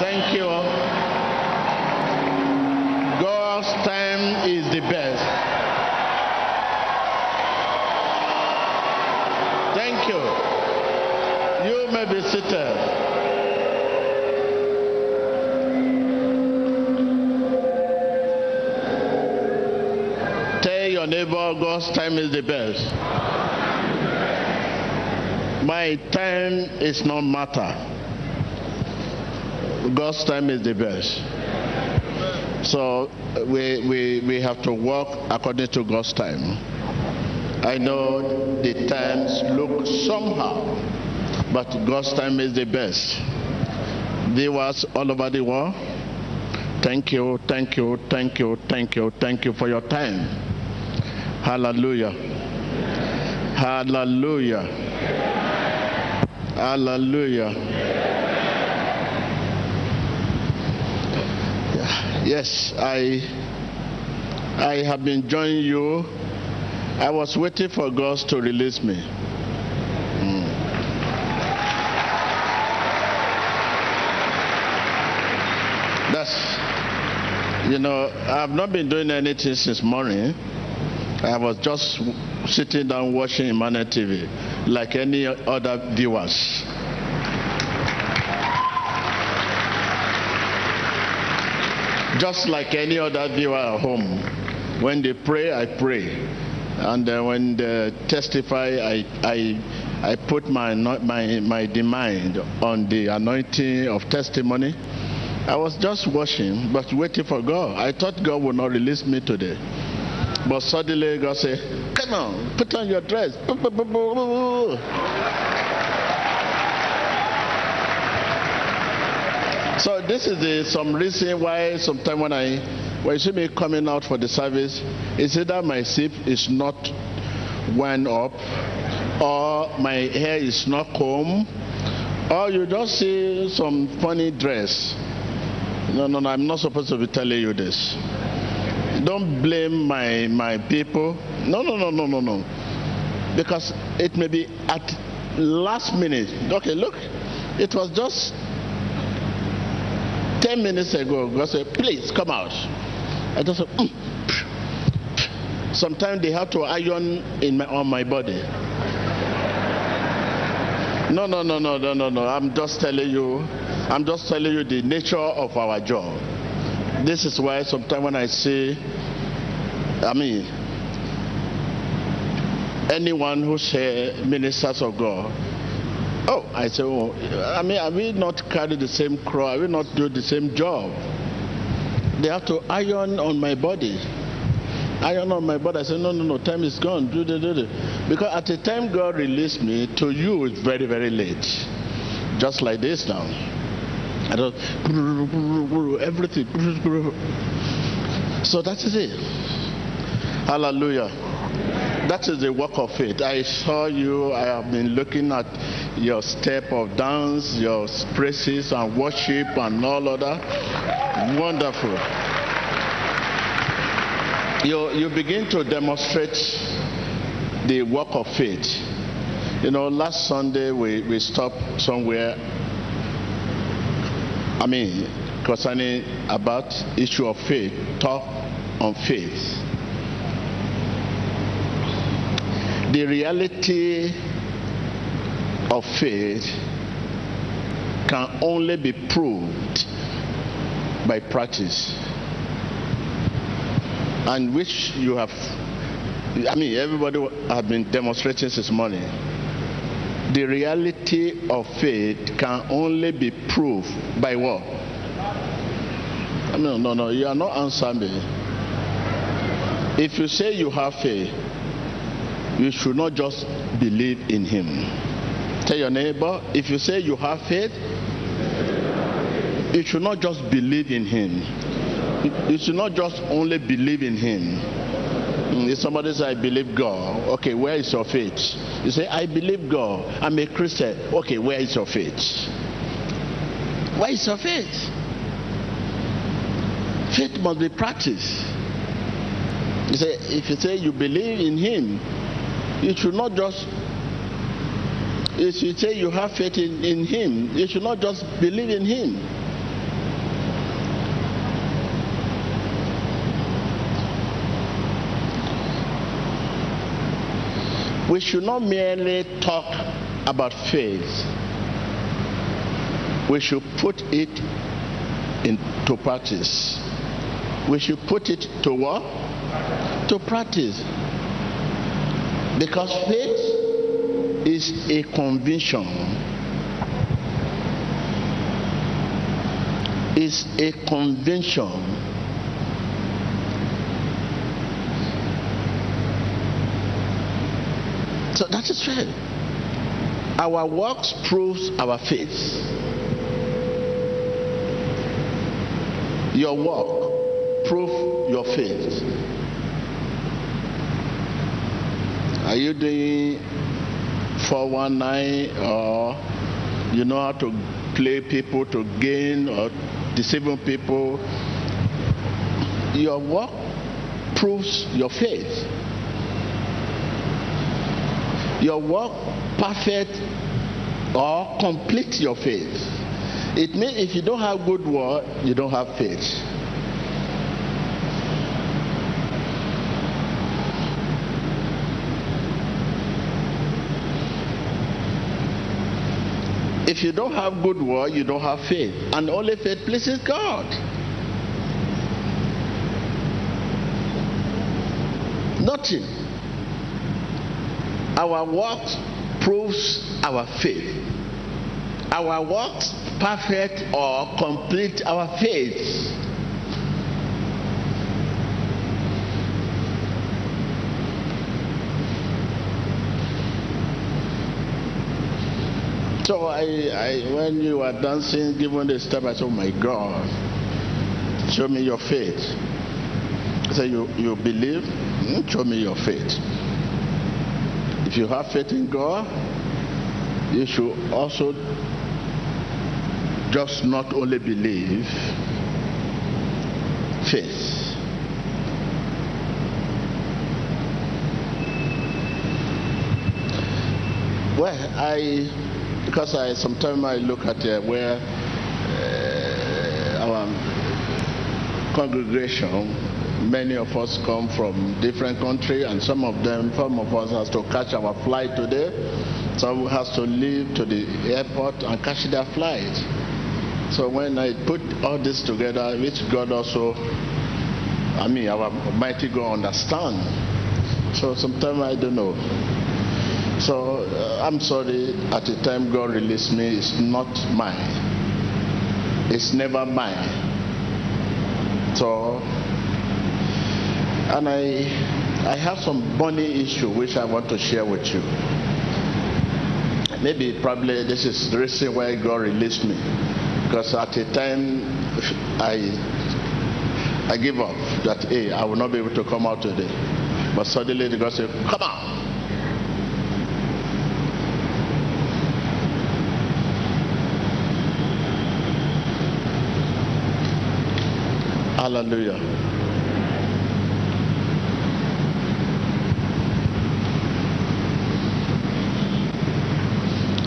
Thank you. God's time is the best. Thank you. You may be seated. Tell your neighbor God's time is the best. My time is not matter. God's time is the best. So we, we, we have to work according to God's time. I know the times look somehow, but God's time is the best. Viewers all over the world, thank you, thank you, thank you, thank you, thank you for your time. Hallelujah. Hallelujah. Hallelujah. Yes, I I have been joining you. I was waiting for God to release me. Mm. That's you know, I've not been doing anything since morning. I was just sitting down watching Emmanuel TV like any other viewers. Just like any other viewer at home. When they pray, I pray. And uh, when they testify, I, I, I put my, my, my demand on the anointing of testimony. I was just watching, but waiting for God. I thought God would not release me today. But suddenly God said, Come on, put on your dress. So this is the, some reason why sometimes when I when you see me coming out for the service, it's either my zip is not wound up, or my hair is not combed, or you just see some funny dress. No, no, no, I'm not supposed to be telling you this. Don't blame my my people. No, no, no, no, no, no. Because it may be at last minute. Okay, look, it was just 10 minutes ago, God said, please come out. I just said, mm. Sometimes they have to iron in my, on my body. No, no, no, no, no, no, no. I'm just telling you, I'm just telling you the nature of our job. This is why sometimes when I say, I mean, anyone who say ministers of God, Oh, I say, oh, I mean, I will not carry the same cross. I will not do the same job. They have to iron on my body. Iron on my body. I say, no, no, no, time is gone. Do, do, do, do. Because at the time God released me, to you it's very, very late. Just like this now. I don't, everything. So that is it. Hallelujah. That is the work of faith. I saw you, I have been looking at your step of dance, your praises and worship and all other. Wonderful. You, you begin to demonstrate the work of faith. You know, last Sunday we, we stopped somewhere. I mean, concerning about issue of faith, talk on faith. The reality of faith can only be proved by practice. And which you have i mean everybody have been demonstrating this morning. The reality of faith can only be proved by what? Mean, no no you are not answering me. If you say you have faith you should not just believe in him Tell your neighbor, if you say you have faith, you should not just believe in Him. You should not just only believe in Him. Mm, if somebody says, I believe God, okay, where is your faith? You say, I believe God, I'm a Christian. Okay, where is your faith? Where is your faith? Faith must be practiced. You say, if you say you believe in Him, it should not just you say you have faith in, in him. You should not just believe in him. We should not merely talk about faith. We should put it into practice. We should put it to what? To practice. Because faith is a conviction. Is a conviction. So that is faith. Our works proves our faith. Your work prove your faith. Are you doing 419 or you know how to play people to gain or deceiving people? Your work proves your faith. Your work perfect or complete your faith. It means if you don't have good work, you don't have faith. If you don't have good work, you don't have faith. And only faith pleases God. Nothing. Our works proves our faith. Our works perfect or complete our faith. So I, I, when you are dancing, giving the step, I said, "Oh my God, show me your faith." I said, "You, you believe? Hmm, show me your faith." If you have faith in God, you should also just not only believe, faith. Well, I because I sometimes I look at uh, where uh, our congregation, many of us come from different countries, and some of them, some of us has to catch our flight today. Some has to leave to the airport and catch their flight. So when I put all this together, which God also, I mean, our mighty God understand. So sometimes I don't know. So uh, I'm sorry, at the time God released me, it's not mine. It's never mine. So, and I, I have some bunny issue which I want to share with you. Maybe, probably, this is the reason why God released me. Because at the time, I, I give up that, hey, I will not be able to come out today. But suddenly God said, come on. Hallelujah.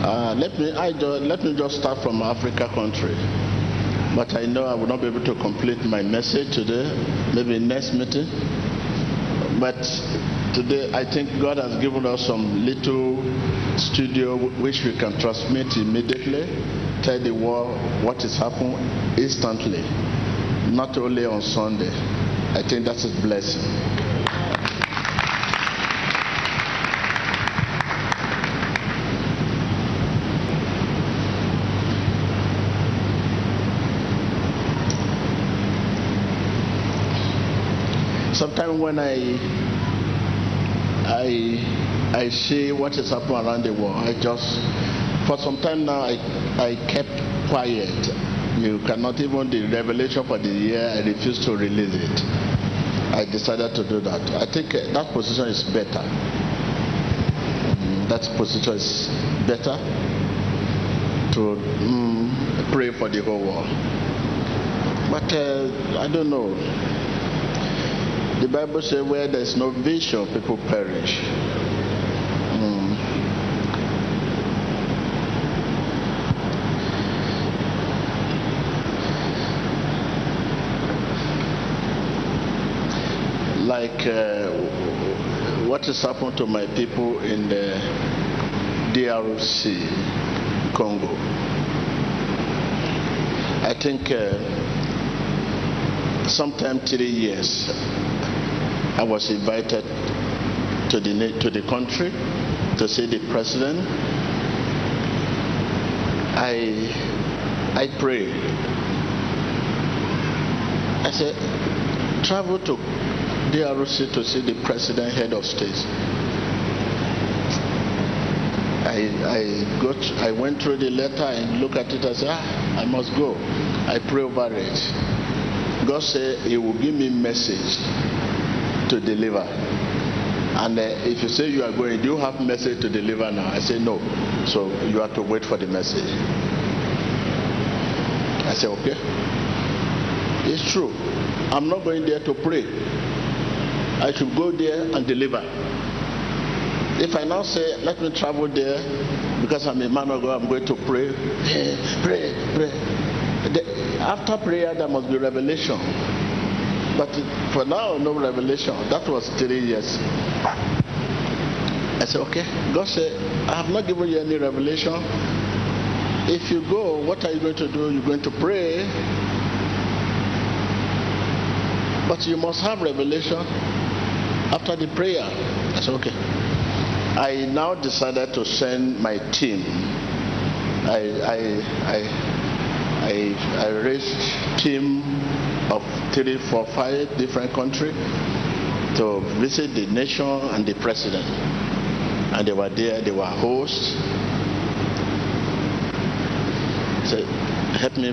Uh, let me I do, let me just start from Africa country. But I know I will not be able to complete my message today. Maybe next meeting. But today I think God has given us some little studio which we can transmit immediately, tell the world what is happening instantly not only on Sunday. I think that's a blessing. Sometimes when I I I see what is happening around the world, I just for some time now I, I kept quiet you cannot even the revelation for the year I refuse to release it. I decided to do that. I think uh, that position is better. Mm, that position is better to mm, pray for the whole world. But uh, I don't know. The Bible says where there's no vision, people perish. Like uh, what has happened to my people in the DRC, Congo. I think uh, sometime three years, I was invited to the, to the country to see the president. I, I prayed. I said, travel to DRC to see the president, head of state. I, I got I went through the letter and look at it and said, ah, I must go. I pray over it. God said He will give me message to deliver. And uh, if you say you are going, do you have message to deliver now? I say no. So you have to wait for the message. I say okay. It's true. I'm not going there to pray. I should go there and deliver. If I now say, let me travel there because I'm a man of God, I'm going to pray, pray, pray. The, after prayer, there must be revelation. But for now, no revelation. That was three years. I said, okay. God said, I have not given you any revelation. If you go, what are you going to do? You're going to pray. But you must have revelation after the prayer. I said, okay. I now decided to send my team. I, I, I, I, I raised team of three, four, five different countries to visit the nation and the president. And they were there, they were hosts. So help me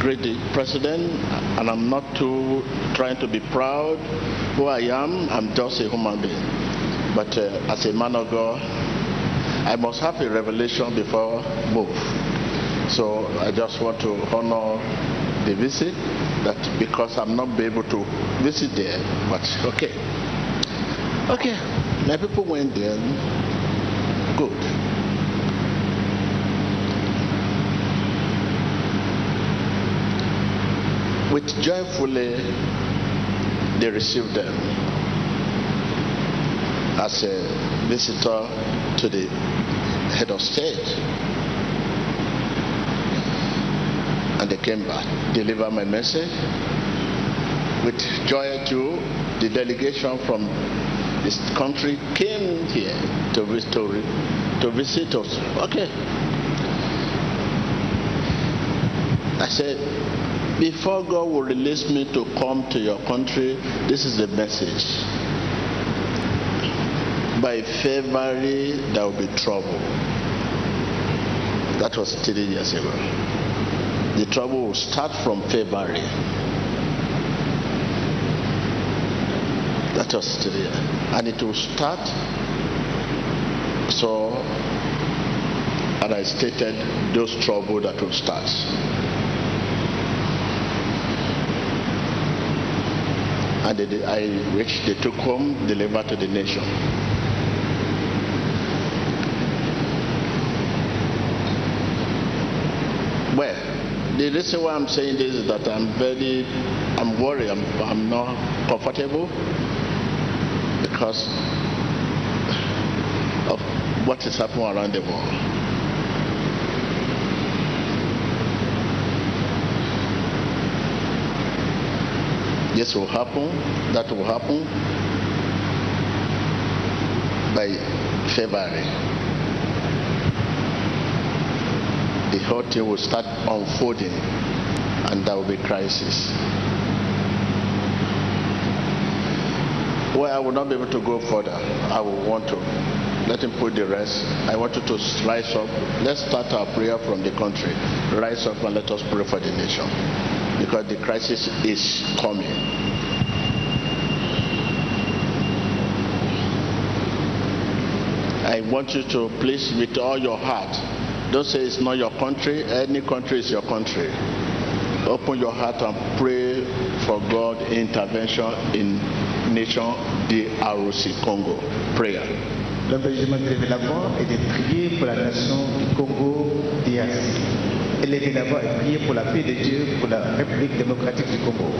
greet the president, and I'm not too trying to be proud who I am. I'm just a human being. But uh, as a man of God, I must have a revelation before move. So I just want to honor the visit that because I'm not be able to visit there, but okay. Okay, my people went there. Good. With joyfully, they received them as a visitor to the head of state. And they came back, deliver my message. With joy too, the delegation from this country came here to, to, to visit us. Okay. I said, before God will release me to come to your country, this is the message by February there will be trouble. That was three years ago. The trouble will start from February. That was three years. And it will start so and I stated those trouble that will start. And they, I which they took home, delivered to the nation. Well, the reason why I'm saying this is that I'm very, I'm worried, I'm, I'm not comfortable because of what is happening around the world. This will happen, that will happen by February. the whole thing will start unfolding and there will be crisis. Well, I will not be able to go further. I will want to let him put the rest. I want you to rise up. Let's start our prayer from the country. Rise up and let us pray for the nation. Because the crisis is coming. I want you to please, with all your heart, don't say it's not your country. Any country is your country. Open your heart and pray for God intervention in nation DRC Congo. Prayer. Lever d'abord et de prier pour la nation du Congo DRC. Et lever d'abord et prier pour la paix de Dieu pour la République démocratique du Congo.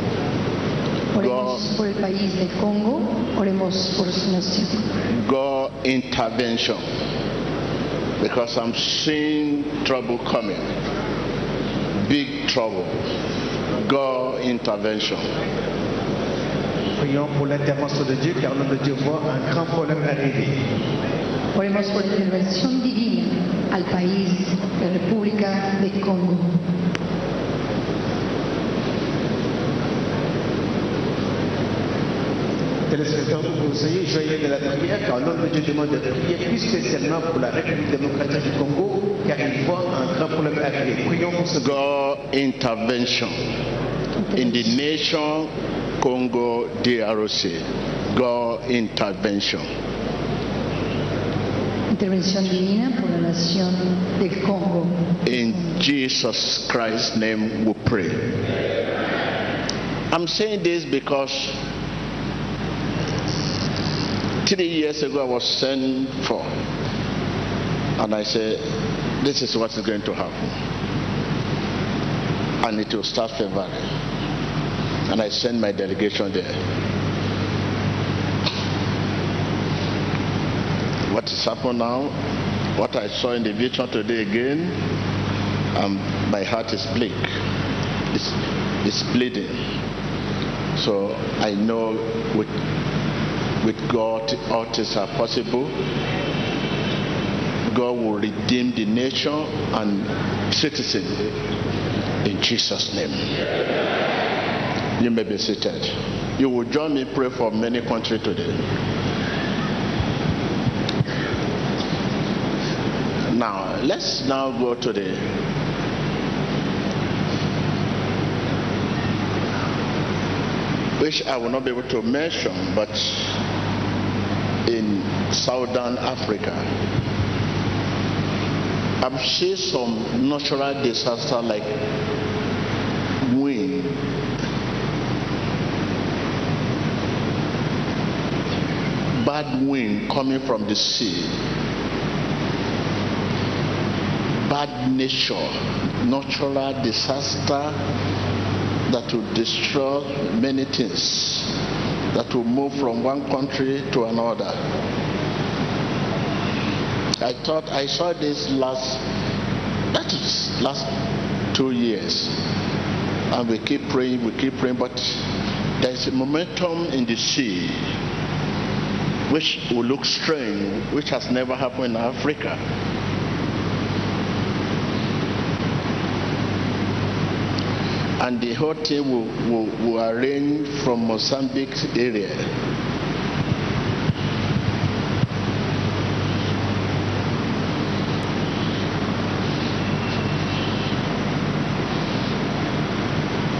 Oremos por el país del Congo, oremos por su nación. God intervention. Because I'm seeing trouble coming. Big trouble. God intervention. Prions pour l'intervention de Dieu, car l'homme de Dieu voit un grand problème arriver. Oremos por la intervención divina al país, la República del Congo. Téléspectateurs, vous soyez joyeux de la prière, car l'homme de Dieu demande de prier plus spécialement pour la République démocratique du Congo, car il voit un grand problème arriver. Prions pour ce God intervention in the nation Congo DRC. God intervention. Intervención divina por la nación del Congo. In Jesus Christ's name we pray. I'm saying this because three years ago I was sent for, and I said, This is what is going to happen. And it will start February. And I sent my delegation there. What has happened now? What I saw in the vision today again, um, my heart is bleak. It's, it's bleeding. So I know with, with God all things are possible. God will redeem the nation and citizen in Jesus' name. You may be seated. You will join me pray for many countries today. Now, let's now go to the which I will not be able to mention, but in southern Africa, I've seen some natural disaster like wind. Bad wind coming from the sea. Bad nature, natural disaster that will destroy many things, that will move from one country to another. I thought I saw this last, that is last two years. And we keep praying, we keep praying, but there's a momentum in the sea which will look strange, which has never happened in Africa. And the whole will, will, will arrange from Mozambique area.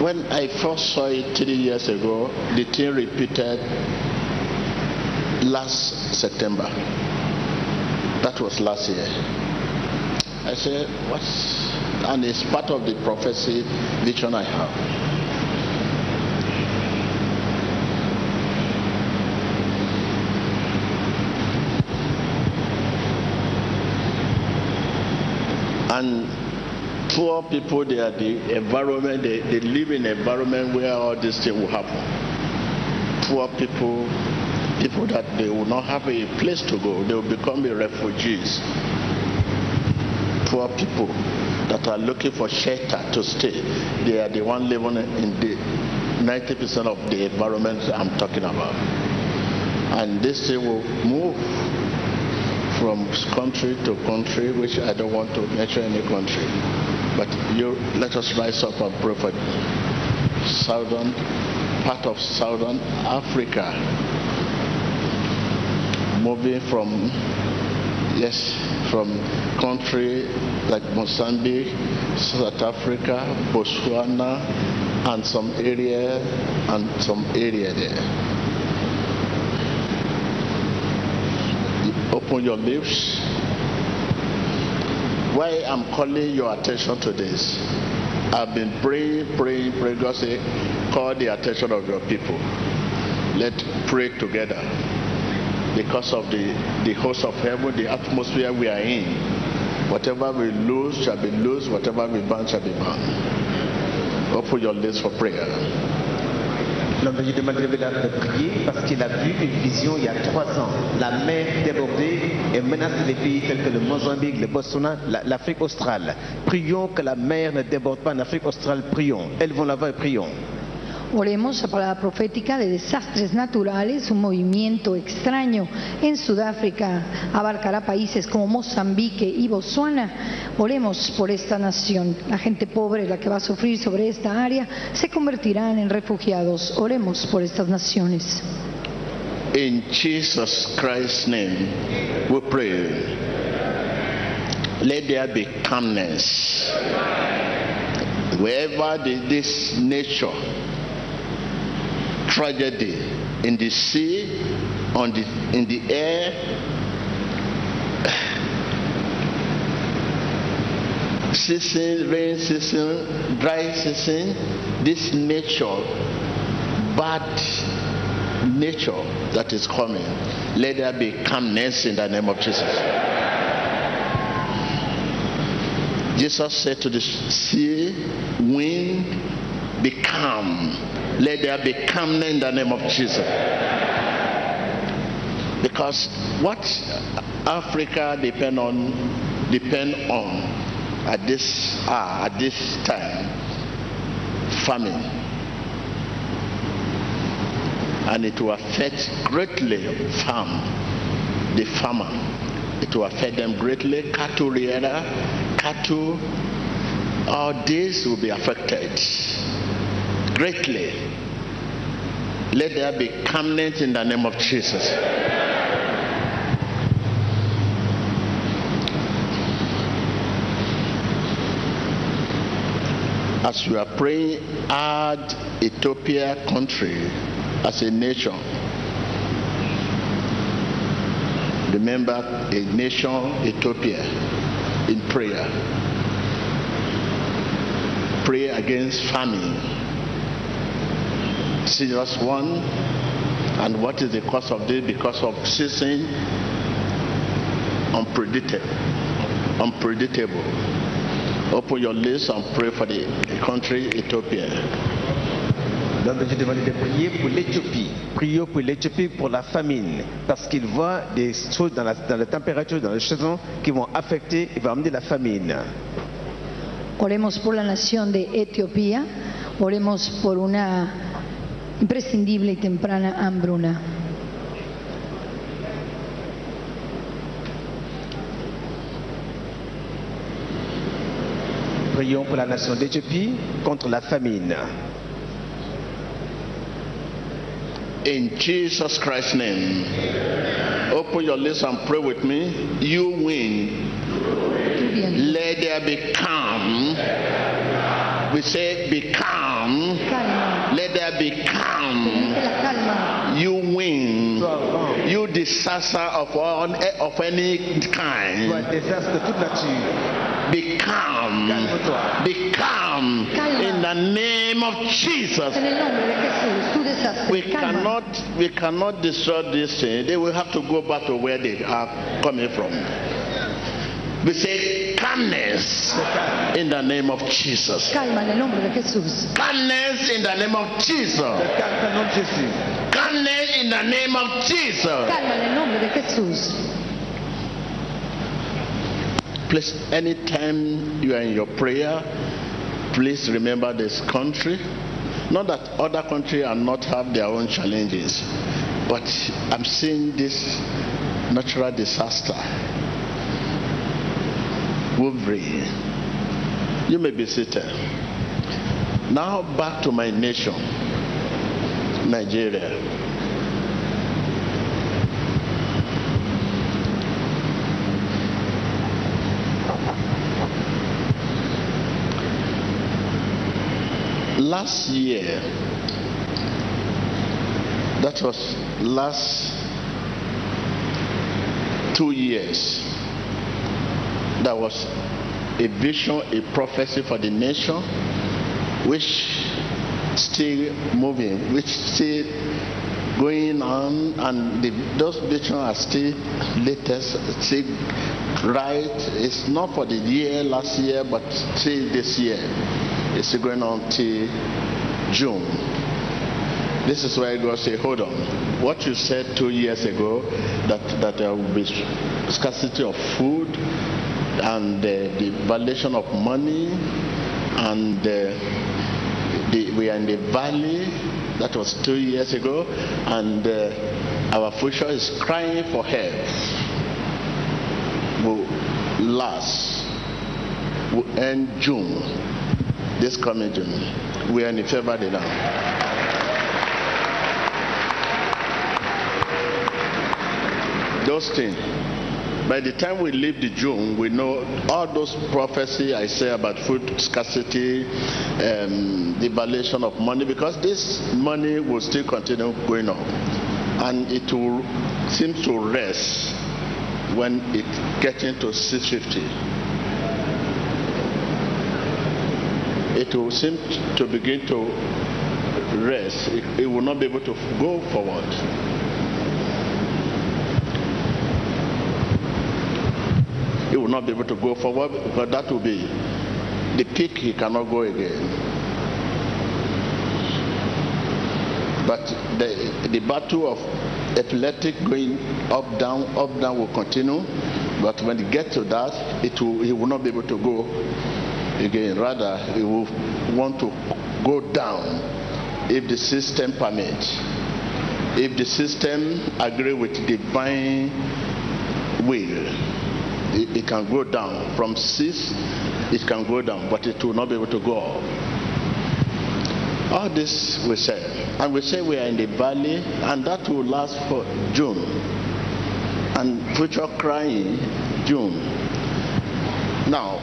When I first saw it three years ago, the thing repeated last September. That was last year. I said, what's and it's part of the prophecy vision I have. And poor people, they are the environment, they, they live in an environment where all this thing will happen. Poor people, people that they will not have a place to go, they will become refugees. Poor people that are looking for shelter to stay, they are the one living in the 90% of the environment I'm talking about. And this thing will move from country to country, which I don't want to mention any country. But you let us rise up and pray for southern part of southern Africa. Moving from yes, from country like Mozambique, South Africa, Botswana, and some area and some area there. Open your lips. Why I'm calling your attention to this? I've been praying, praying, praying. God say, call the attention of your people. Let's pray together because of the, the host of heaven, the atmosphere we are in. Whatever we lose shall be lost, whatever we burn shall be burned. Open your lips for prayer. L'homme de Dieu demande de prier parce qu'il a vu une vision il y a trois ans. La mer débordée et menace les pays tels que le Mozambique, le Botswana, la- l'Afrique australe. Prions que la mer ne déborde pas en Afrique australe. Prions. Elles vont là-bas et prions. Oremos a palabra profética de desastres naturales, un movimiento extraño en Sudáfrica abarcará países como Mozambique y Botswana. Oremos por esta nación. La gente pobre, la que va a sufrir sobre esta área, se convertirán en refugiados. Oremos por estas naciones. In Jesus Christ's name, we pray. Let there be calmness. Wherever this nature, tragedy in the sea, on the, in the air, season, rain season, dry season, this nature, bad nature that is coming, let there be calmness in the name of Jesus. Jesus said to the sea, wind, be calm. Let there be calmness in the name of Jesus. Because what Africa depend on, depend on at this hour, at this time, famine and it will affect greatly farm, the farmer. It will affect them greatly. Cattle rearer, cattle, all this will be affected greatly. Let there be calmness in the name of Jesus. As we are praying, add Ethiopia country as a nation. Remember a nation, Ethiopia, in prayer. Pray against famine. Serious one. And what is the cause of this? Because of ceasing unpredictable. Unpredictable. Open your lips and pray for the country Ethiopia. De Dieu demande de prier pour l'Éthiopie. Prions pour l'Éthiopie pour la famine. Parce qu'il voit des choses dans la, dans la température, dans les saisons qui vont affecter et vont amener la famine. Oremos por la nación de Etiopía. Oremos por una imprescindible y temprana hambruna. Prions pour la nation d'Éthiopie contre la famine. In Jesus Christ's name. Open your lips and pray with me. You win. Let there be calm. We say, be calm. Calma. Let there be calm. Permite la calma. You win. You disaster of all of any kind. un désastre de toute nature. Be calm. Calme-toi. Be calm. In the name of Jesus. En el nombre de Jesús, tu desastre. We cannot we cannot destroy this thing. They will have to go back to where they are coming from. We say calmness in the name of Jesus. Calma en el nombre de Jesús. Calmness in the name of Jesus. Le calme au nom Jésus. Calmness in the name of Jesus. Calma en el nombre de Jesús. Please, anytime you are in your prayer, please remember this country. Not that other countries are not have their own challenges, but I'm seeing this natural disaster. Wolverine. You may be seated. Now back to my nation, Nigeria. Last year, that was last two years, there was a vision, a prophecy for the nation, which still moving, which still going on, and the, those visions are still latest, still right. It's not for the year last year, but still this year. It's going on till June. This is why God said, hold on. What you said two years ago, that, that there will be scarcity of food and the valuation of money and the, we are in the valley, that was two years ago, and uh, our future is crying for help. Will last, will end June, this coming June. We are in February now. those things. By the time we leave the June, we know all those prophecy I say about food scarcity, um, the valuation of money, because this money will still continue going up, and it will seem to rest when it gets into 650. It will seem to begin to rest. It, it will not be able to go forward. He will not be able to go forward because that will be the peak he cannot go again. But the, the battle of epileptic going up, down, up, down will continue. But when he gets to that, it will, he will not be able to go again. Rather, he will want to go down if the system permits. If the system agree with divine will it, it, can go down. From six, it can go down, but it will not be able to go up. All this we say. And we say we are in the valley, and that will last for June. And future crying, June. Now,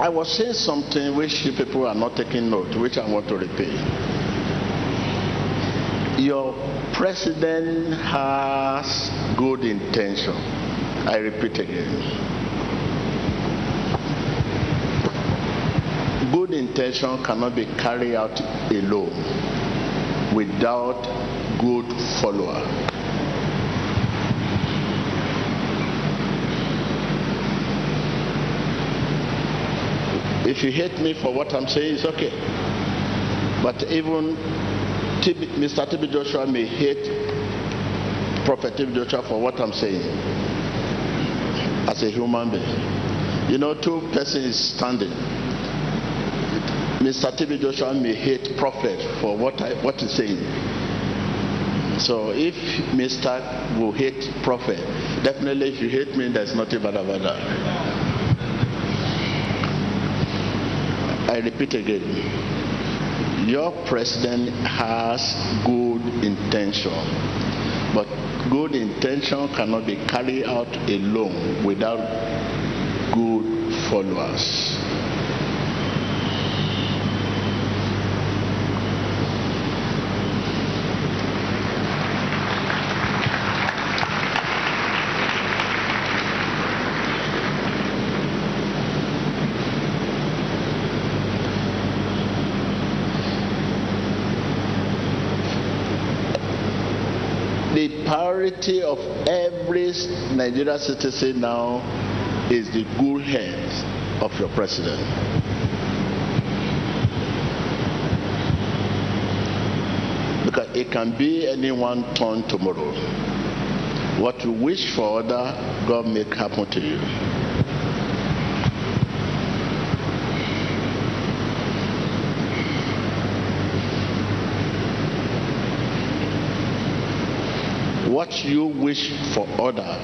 I was saying something which people are not taking note, which I want to repeat. Your president has good intention I repeat again. Good intention cannot be carried out alone without good follower. If you hate me for what I'm saying, it's okay. But even Mr. TB Joshua may hate Prophet TB Joshua for what I'm saying as a human being. You know, two persons standing. Mr. TB Joshua may hate prophet for what I, what he's saying. So if Mr. will hate prophet, definitely if you hate me, there's nothing bad about that. I repeat again. Your president has good intention but good intention cannot be carried out alone without good followers. Priority of every Nigerian citizen now is the good health of your president. Because it can be anyone turn tomorrow. What you wish for other, God make happen to you. What you wish for other,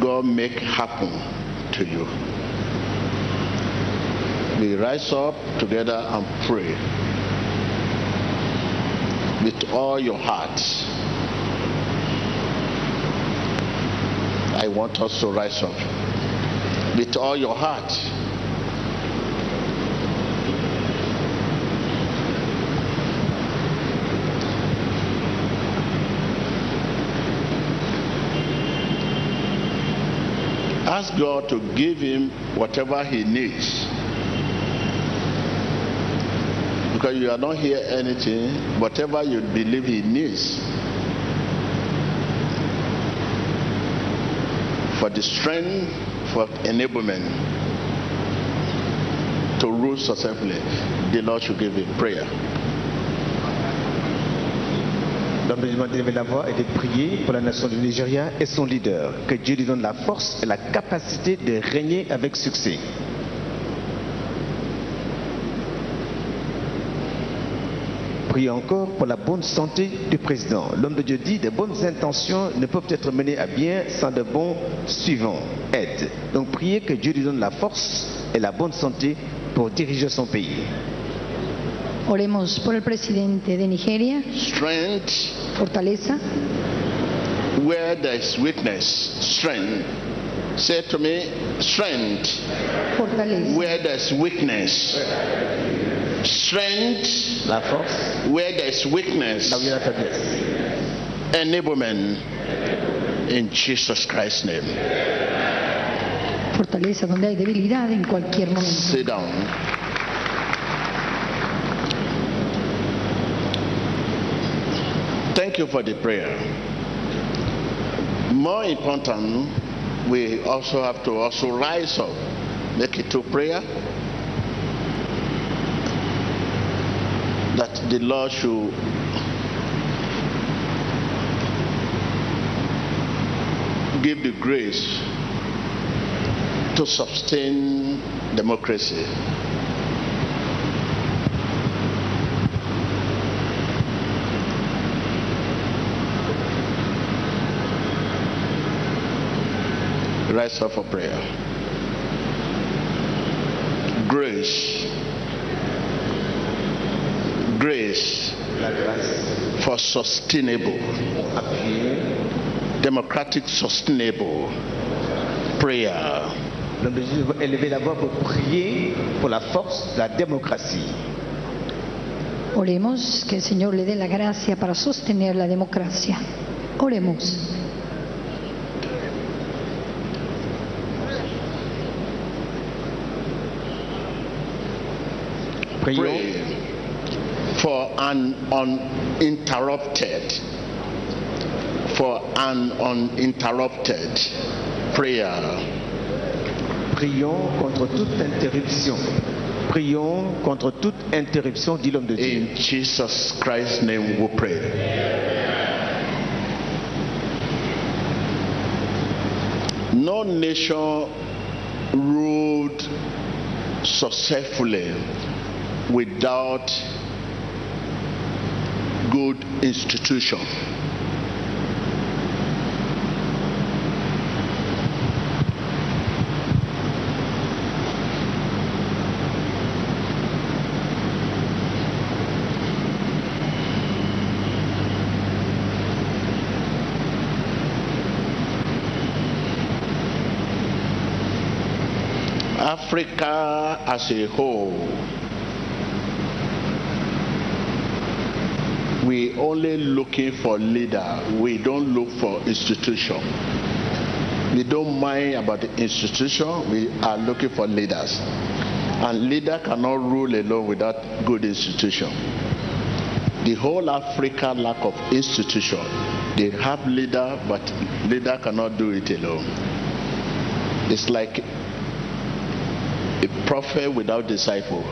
God make happen to you. We rise up together and pray with all your heart. I want us to rise up with all your heart. ask God to give him whatever he needs. Because you are not hear anything, whatever you believe he needs. For the strength, for enablement to rule successfully, the Lord should give him prayer. L'homme de Dieu de lever la voix et de prier pour la nation du Nigeria et son leader. Que Dieu lui donne la force et la capacité de régner avec succès. Priez encore pour la bonne santé du président. L'homme de Dieu dit de bonnes intentions ne peuvent être menées à bien sans de bons suivants, aide. Donc priez que Dieu lui donne la force et la bonne santé pour diriger son pays. Oremos por el presidente de Nigeria, Strength fortaleza, where there is weakness, strength. Say to me, strength fortaleza, where there is weakness. Strength La force, where there is weakness. la faiblesse. Enablement in Jesus Christ's name. fortaleza donde hay debilidad en cualquier momento. Sit down. You for the prayer. More important, we also have to also rise up, make it to prayer. That the Lord should give the grace to sustain democracy. Rise up for prayer. Grace. Grace for sustainable, pour democratic, sustainable prayer. L'homme de Dieu doit élever la voix pour prier pour la force de la démocratie. Oremos que el Señor le dé la gracia para sostener la democracia. Oremos. Pray for an uninterrupted for an uninterrupted prayer Prions contre toute interruption. Prions contre toute interruption, dit l'homme de Dieu. in jesus christ's name we pray no nation ruled successfully without good institution. Africa as a whole, we only looking for leader. We don't look for institution. We don't mind about the institution. We are looking for leaders. And leader cannot rule alone without good institution. The whole Africa lack of institution. They have leader, but leader cannot do it alone. It's like a prophet without disciple.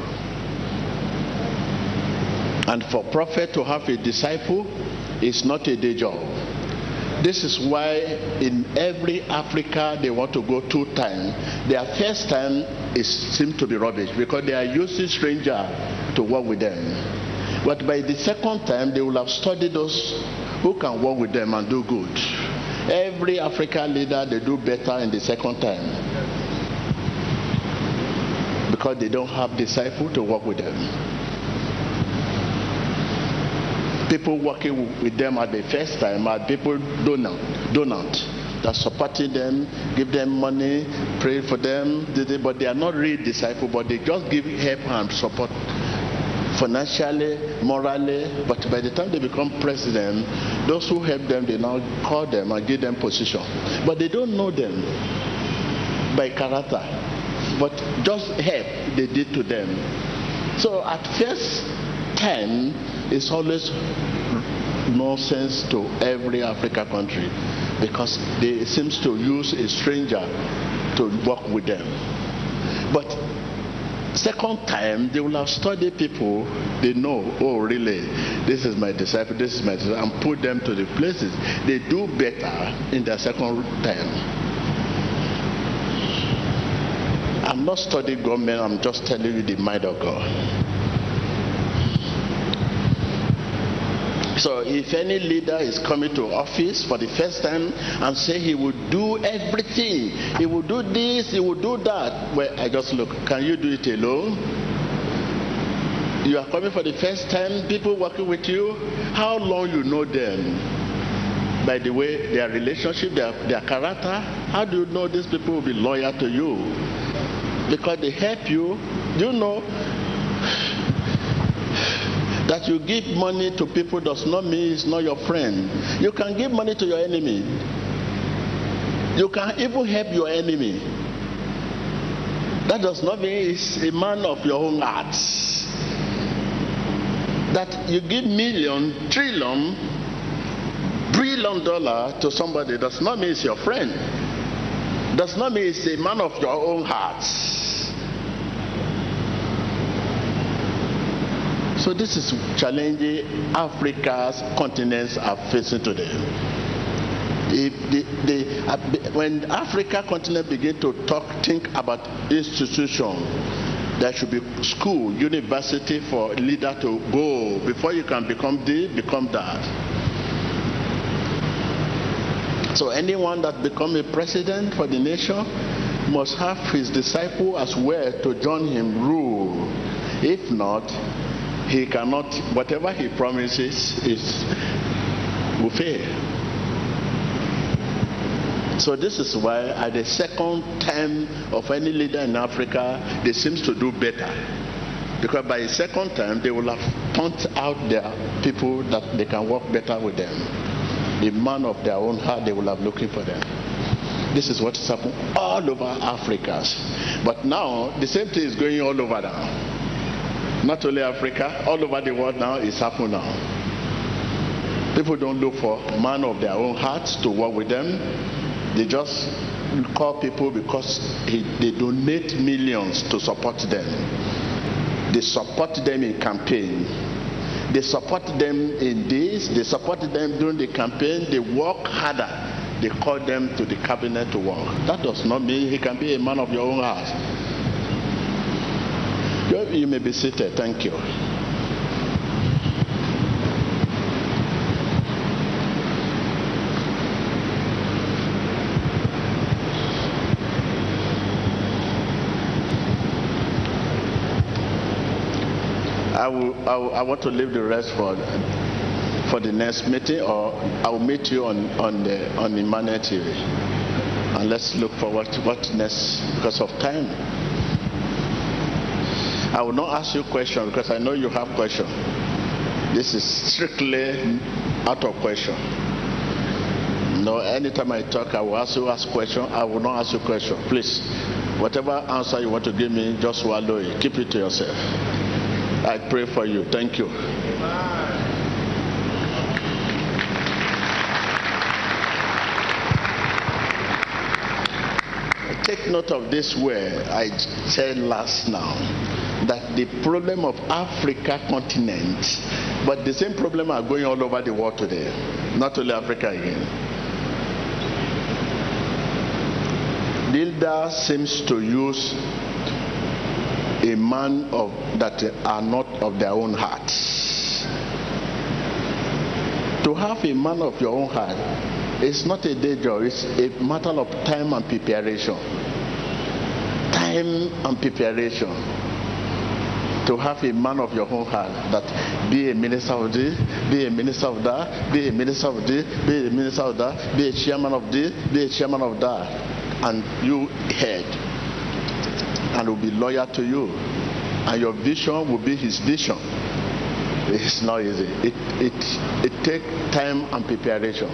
And for prophet to have a disciple is not a day job. This is why in every Africa they want to go two times. Their first time is seem to be rubbish because they are using stranger to work with them. But by the second time they will have studied those who can work with them and do good. Every African leader they do better in the second time because they don't have disciple to work with them. People working with them at the first time are people donor, donant that supporting them, give them money, pray for them, but they are not real disciple, but they just give help and support financially, morally, but by the time they become president, those who help them, they now call them and give them position. But they don't know them by character, but just help they did to them. So at first time, it's always nonsense to every Africa country because they seems to use a stranger to work with them. But second time they will have studied people they know oh really this is my disciple this is my disciple and put them to the places. They do better in their second time. I'm not studying government i'm just telling you the mind of god So if any leader is coming to office for the first time and say he will do everything, he will do this, he will do that, well, I just look, can you do it alone? You are coming for the first time, people working with you, how long you know them? By the way, their relationship, their, their character, how do you know these people will be loyal to you? Because they help you. You know that you give money to people does not mean it's not your friend. You can give money to your enemy. You can even help your enemy. That does not mean it's a man of your own heart. That you give million, trillion, billion dollar to somebody does not mean it's your friend. Does not mean it's a man of your own heart. So this is challenging Africa's continents are facing today. The, the, uh, when Africa continent begin to talk, think about institution, there should be school, university for leader to go before you can become this, become that. So anyone that become a president for the nation must have his disciple as well to join him rule. If not, he cannot, whatever he promises is will fail. So this is why at the second term of any leader in Africa, they seems to do better. Because by the second time, they will have pumped out their people that they can work better with them. The man of their own heart, they will have looking for them. This is what is happening all over Africa. But now, the same thing is going all over now. Not only Africa, all over the world now is happening now. People don't look for man of their own hearts to work with them. They just call people because they donate millions to support them. They support them in campaign. They support them in this. They support them during the campaign. They work harder. They call them to the cabinet to work. That does not mean he can be a man of your own heart. You may be seated. Thank you. I, will, I, will, I want to leave the rest for for the next meeting, or I will meet you on on the on Emmanuel TV, and let's look forward to what next because of time. I will not ask you questions because I know you have questions. This is strictly out of question. No, anytime I talk, I will ask you ask question. I will not ask you question. Please, whatever answer you want to give me, just swallow it. Keep it to yourself. I pray for you. Thank you. Take note of this word I said last now that the problem of Africa continent, but the same problem are going all over the world today, not only Africa again. Builder seems to use a man of that are not of their own hearts. To have a man of your own heart is not a job, it's a matter of time and preparation. Time and preparation to have a man of your own heart that be a minister of this, be a minister of that, be a minister of this, be a minister of that, be a chairman of this, be a chairman of that, and you head and will be loyal to you, and your vision will be his vision. It's not easy. It it it takes time and preparation.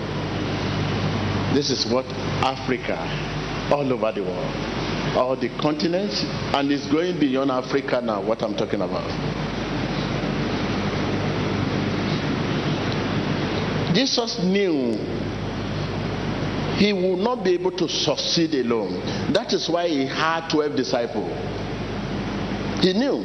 This is what Africa, all over the world, all the continents, and it's going beyond Africa now, what I'm talking about. Jesus knew he would not be able to succeed alone. That is why he had 12 disciples. He knew.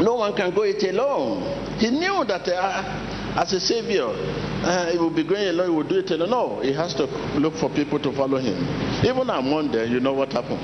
No one can go it alone. He knew that uh, as a savior, uh, he will be going alone, he will do it. No, he has to look for people to follow him. Even among them, you know what happened.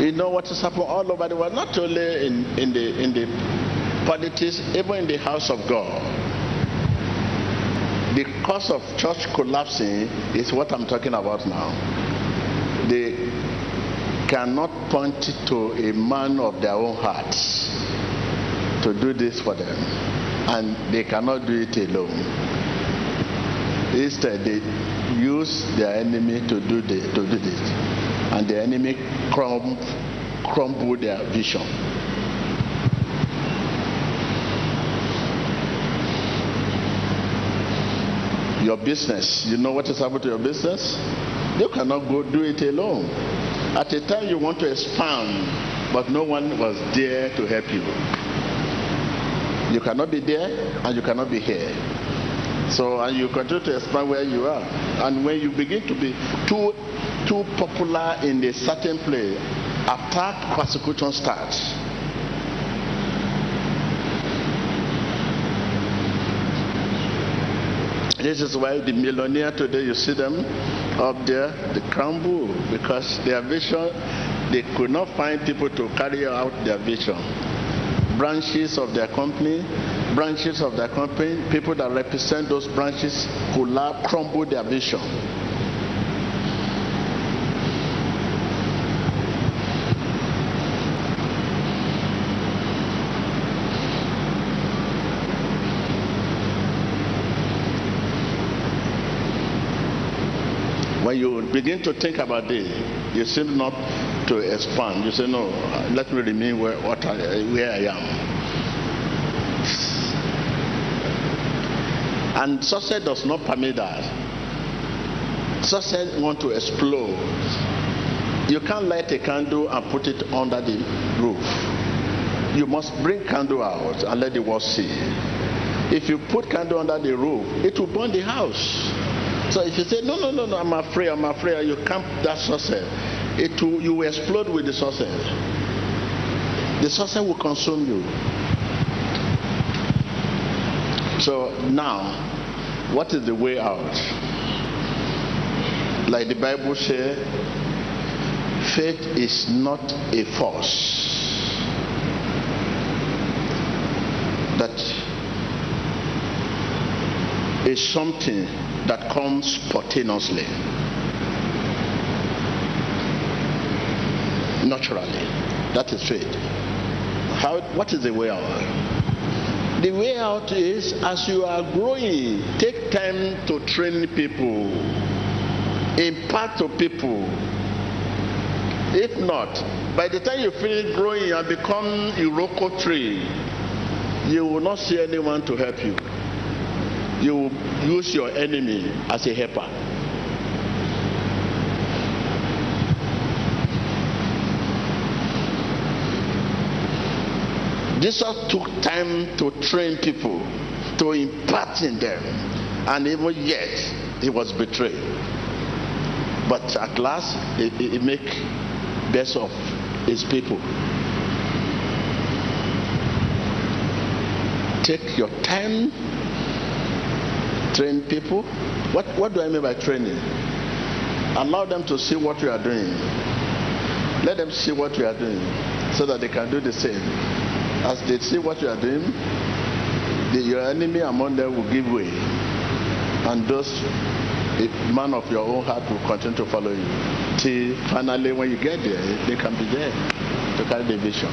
You know what is happening all over the world, not only in, in the in the politics, even in the house of God. The cause of church collapsing is what I'm talking about now. They cannot point to a man of their own hearts to do this for them, and they cannot do it alone. Instead, they use their enemy to do the, to do this, and the enemy crumb, crumble their vision. Your business, you know what is happening to your business? You cannot go do it alone. At a time you want to expand, but no one was there to help you. You cannot be there and you cannot be here. So and you continue to expand where you are. And when you begin to be too too popular in a certain place, attack persecution starts. This is why the millionaire today, you see them up there, they crumble because their vision, they could not find people to carry out their vision. Branches of their company, branches of their company, people that represent those branches collapse, crumble their vision. When you begin to think about this, you seem not to expand. You say, no, let me remain where, what I, where I am. And success does not permit that. Success want to explode. You can't light a candle and put it under the roof. You must bring candle out and let the world see. If you put candle under the roof, it will burn the house. So if you say, no, no, no, no, I'm afraid, I'm afraid, you camp that success, it will, you will explode with the success. The success will consume you. So now, what is the way out? Like the Bible says, faith is not a force that is something that comes spontaneously, naturally. That is faith. How, what is the way out? The way out is as you are growing, take time to train people, impart to people. If not, by the time you finish growing and become a Iroko tree, you will not see anyone to help you. You use your enemy as a helper. Jesus took time to train people, to impart in them, and even yet he was betrayed. But at last, he, he make best of his people. Take your time, train people. What, what do I mean by training? Allow them to see what you are doing. Let them see what you are doing so that they can do the same. As they see what you are doing, the, your enemy among them will give way. And those a man of your own heart will continue to follow you. Till finally, when you get there, they can be there to carry the vision.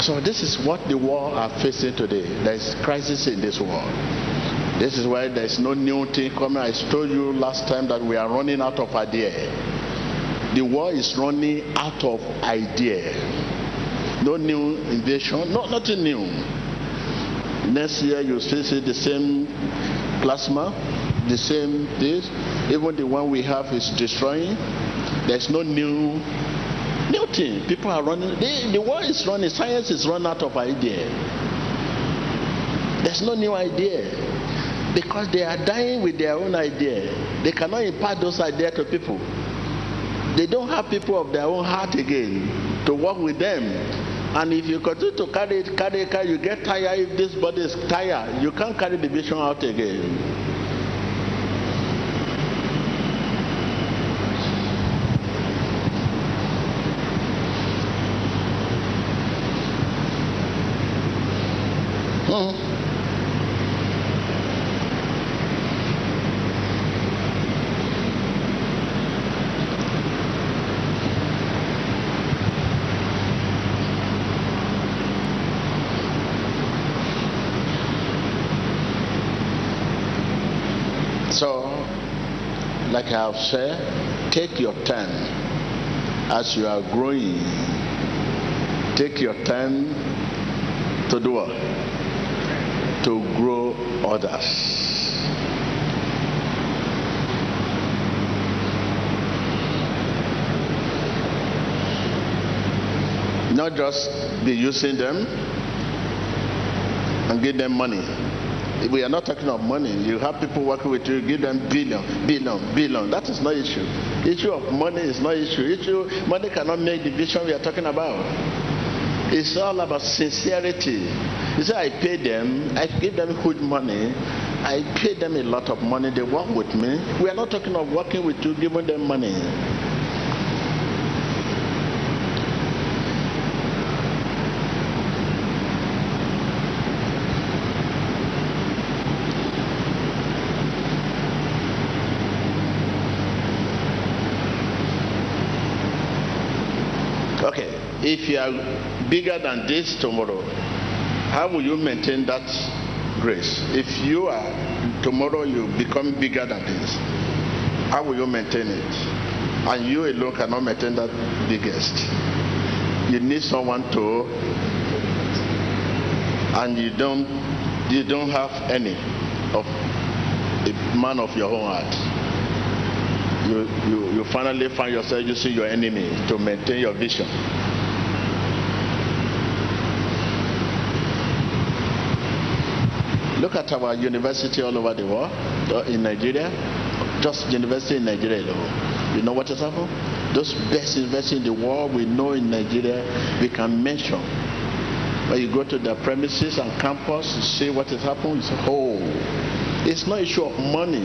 So this is what the world are facing today. There is crisis in this world. This is why there is no new thing coming. I told you last time that we are running out of idea. The world is running out of idea. No new invasion, no nothing new. Next year you still see the same plasma, the same this. Even the one we have is destroying. There's no new new thing. People are running. The world is running. Science is run out of idea. There's no new idea because they are dying with their own idea. They cannot impart those ideas to people. They don't have people of their own heart again to work with them. And if you continue to carry it, carry it, carry, you get tired. If this body is tired, you can't carry the vision out again. So, like I have said, take your time as you are growing. Take your time to do what? To grow others. Not just be using them and give them money we are not talking of money. You have people working with you, give them billion, billion, billion. That is not issue. Issue of money is not issue. Issue money cannot make the vision we are talking about. It's all about sincerity. You say I pay them, I give them good money, I pay them a lot of money, they work with me. We are not talking of working with you, giving them money. If you are bigger than this tomorrow, how will you maintain that grace? If you are tomorrow you become bigger than this, how will you maintain it? And you alone cannot maintain that biggest. You need someone to, and you don't, you don't have any of a man of your own heart. You, you, you finally find yourself using your enemy to maintain your vision. Look at our university all over the world, uh, in Nigeria, just university in Nigeria alone. You know what has happened? Those best universities in the world we know in Nigeria, we can mention. When you go to the premises and campus, you see what has happened, you say, oh, it's not issue of money.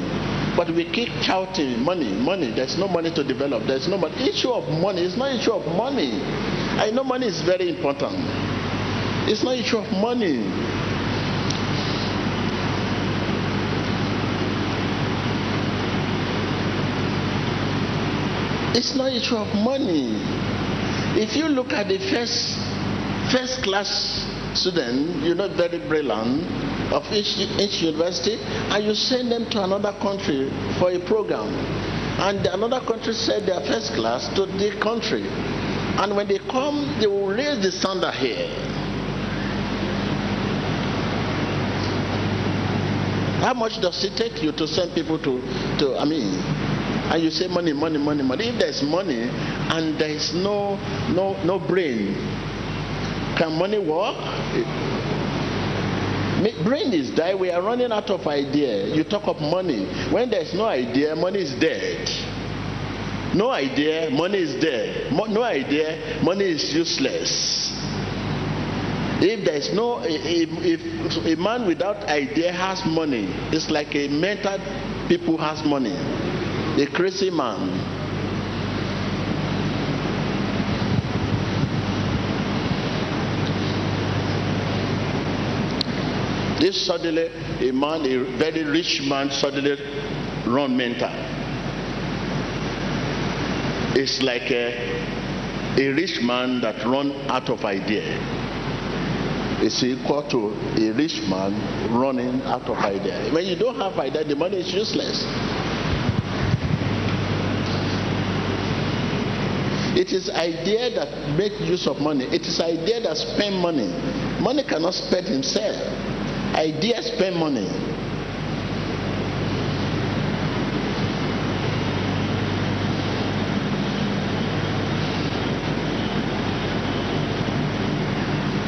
But we keep shouting money, money. There's no money to develop. There's no money. Issue of money. It's not issue of money. I know money is very important. It's not issue of money. It's not a issue of money. If you look at the first first class student, you know, very brilliant of each, each university, and you send them to another country for a program. And another country send their first class to the country. And when they come, they will raise the standard here. How much does it take you to send people to, to I mean, and you say money, money, money, money. If there's money and there is no no no brain, can money work? Brain is dead. We are running out of idea. You talk of money. When there's no idea, money is dead. No idea, money is dead. No idea, money is useless. If there is no, if, if a man without idea has money, it's like a mental people has money a crazy man. This suddenly, a man, a very rich man, suddenly run mental. It's like a, a rich man that run out of idea. It's equal to a rich man running out of idea. When you don't have idea, the money is useless. It is idea that make use of money. It is idea that spend money. Money cannot spend himself. Idea spend money.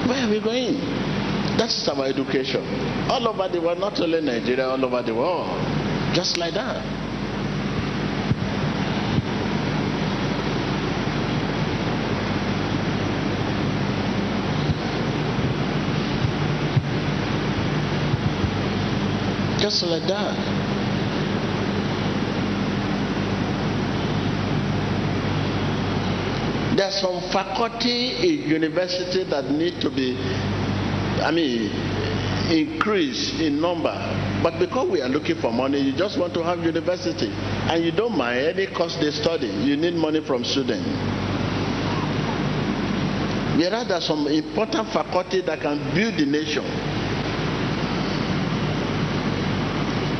Where are we going? That is our education. All over the world, not only Nigeria, all over the world. Just like that. Like that. There's some faculty in university that need to be, I mean, increase in number. But because we are looking for money, you just want to have university. And you don't mind any cost they study. You need money from students. Whereas there are some important faculty that can build the nation.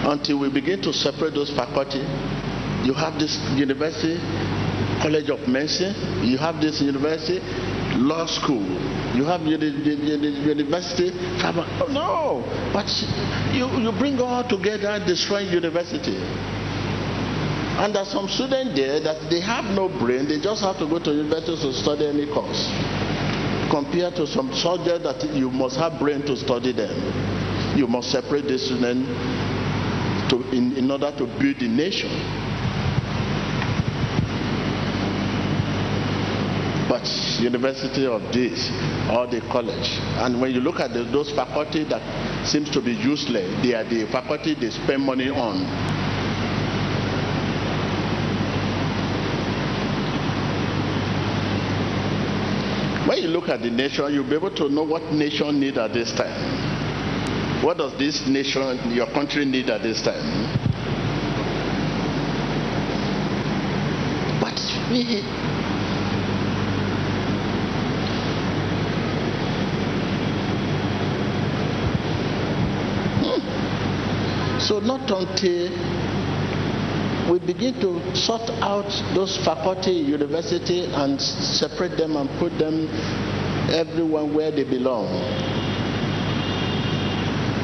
Until we begin to separate those faculty, you have this university College of Medicine, you have this university, law school, you have the, university. Oh, no, but you, you bring all together, and destroy university. And there's some students there that they have no brain, they just have to go to university to study any course. Compared to some subjects that you must have brain to study them. You must separate the student to, in, in order to build the nation. but university of this or the college. And when you look at the, those faculty that seems to be useless, they are the faculty they spend money on. When you look at the nation, you'll be able to know what nation need at this time. What does this nation, your country need at this time? But we, hmm. So not until we begin to sort out those faculty, university, and separate them and put them everyone where they belong.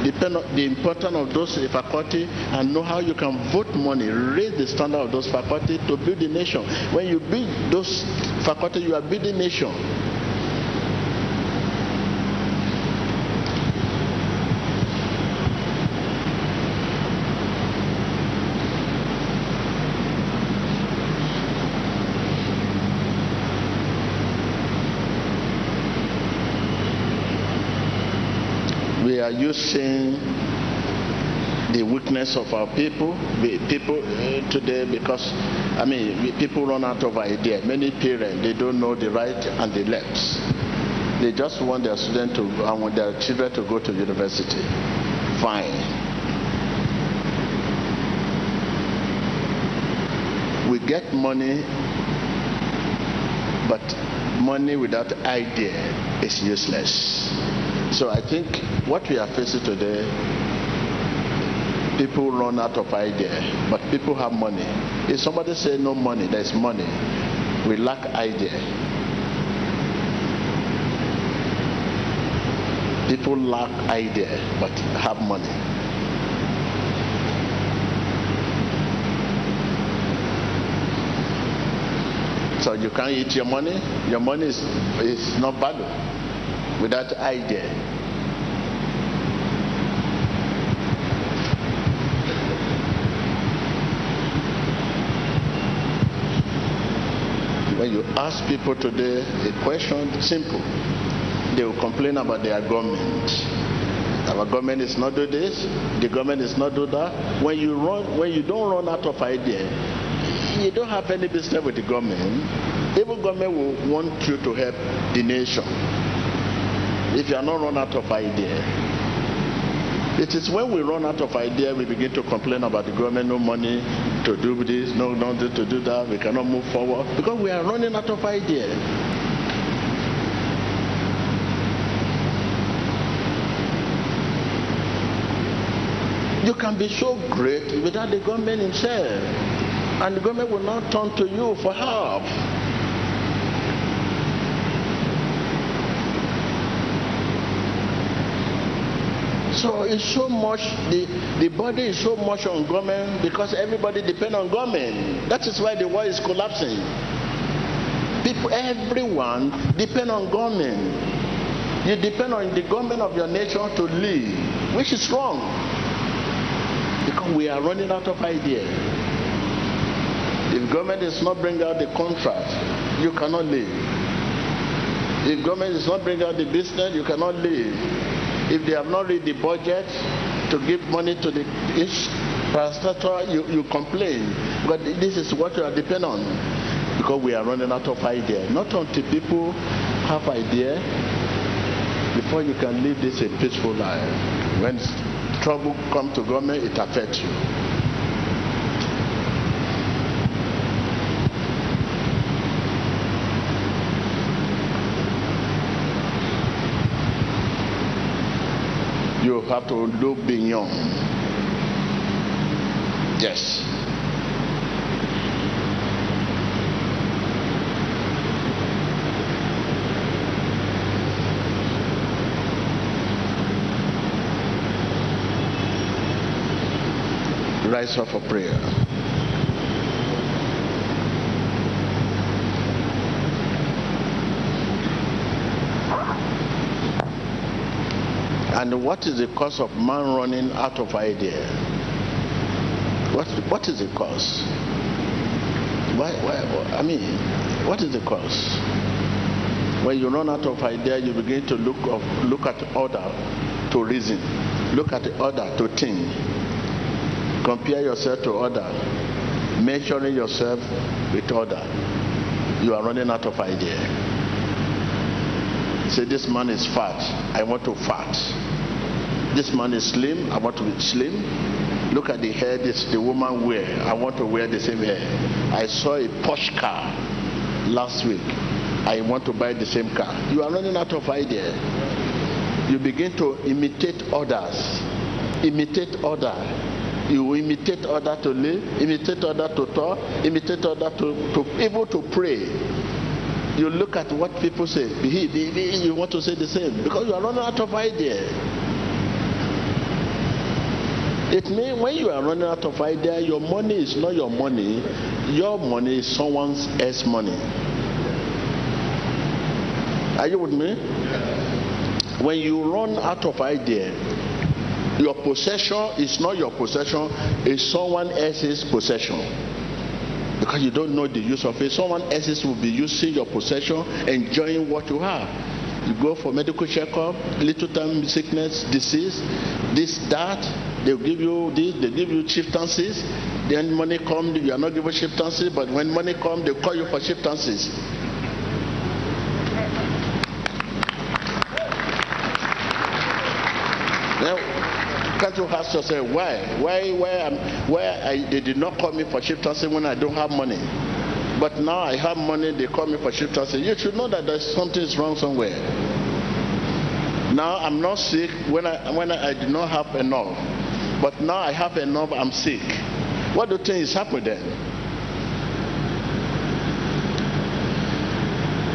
Depend on the importance of those faculty and know how you can vote money, raise the standard of those faculty to build the nation. When you build those faculty, you are building nation. Are using the weakness of our people, people uh, today, because I mean, people run out of idea. Many parents they don't know the right and the left. They just want their student to, want their children to go to university. Fine. We get money, but money without idea is useless. So I think what we are facing today, people run out of idea, but people have money. If somebody say no money, there is money. We lack idea. People lack idea, but have money. So you can't eat your money. Your money is, is not value without idea. When you ask people today a question, simple, they will complain about their government. Our government is not do this, the government is not do that. When you run, when you don't run out of idea, you don't have any business with the government. Even government will want you to help the nation if you are not run out of idea. It is when we run out of idea we begin to complain about the government, no money to do this, no nothing to do that, we cannot move forward because we are running out of idea. You can be so great without the government himself, and the government will not turn to you for help. So it's so much, the, the body is so much on government because everybody depend on government. That is why the world is collapsing. People, everyone depend on government. You depend on the government of your nation to live, which is wrong. Because we are running out of ideas. If government is not bringing out the contract, you cannot live. If government is not bringing out the business, you cannot live. If they have not read the budget to give money to the each parastatal, you, you complain. But this is what you are dependent on. Because we are running out of ideas. Not until people have idea before you can live this a peaceful life. When trouble come to government, it affects you. You have to look beyond. Yes. Rise up for prayer. And what is the cause of man running out of idea? What, what is the cause? Why, why, I mean, what is the cause? When you run out of idea, you begin to look, of, look at order to reason, look at the order to think, compare yourself to order, measuring yourself with order. You are running out of idea. Say, this man is fat. I want to fat. This man is slim. I want to be slim. Look at the hair this the woman wear. I want to wear the same hair. I saw a Porsche car last week. I want to buy the same car. You are running out of idea. You begin to imitate others. Imitate order. You imitate order to live, imitate order to talk, imitate order to, to even to pray you look at what people say. You want to say the same because you are running out of idea. It means when you are running out of idea, your money is not your money. Your money is someone else's money. Are you with me? When you run out of idea, your possession is not your possession, it's someone else's possession because you don't know the use of it. Someone else will be using your possession, enjoying what you have. You go for medical checkup, little time sickness, disease, this, that. They'll give you this, they give you chieftaincies. Then money comes, you are not given chieftaincies, but when money comes, they call you for chieftaincies. You ask yourself why? Why, why, why I, they did not call me for chieftaincy when I don't have money? But now I have money, they call me for chieftaincy. You should know that there's something is wrong somewhere. Now I'm not sick when I when I, I did not have enough. But now I have enough, I'm sick. What do you think is happening then?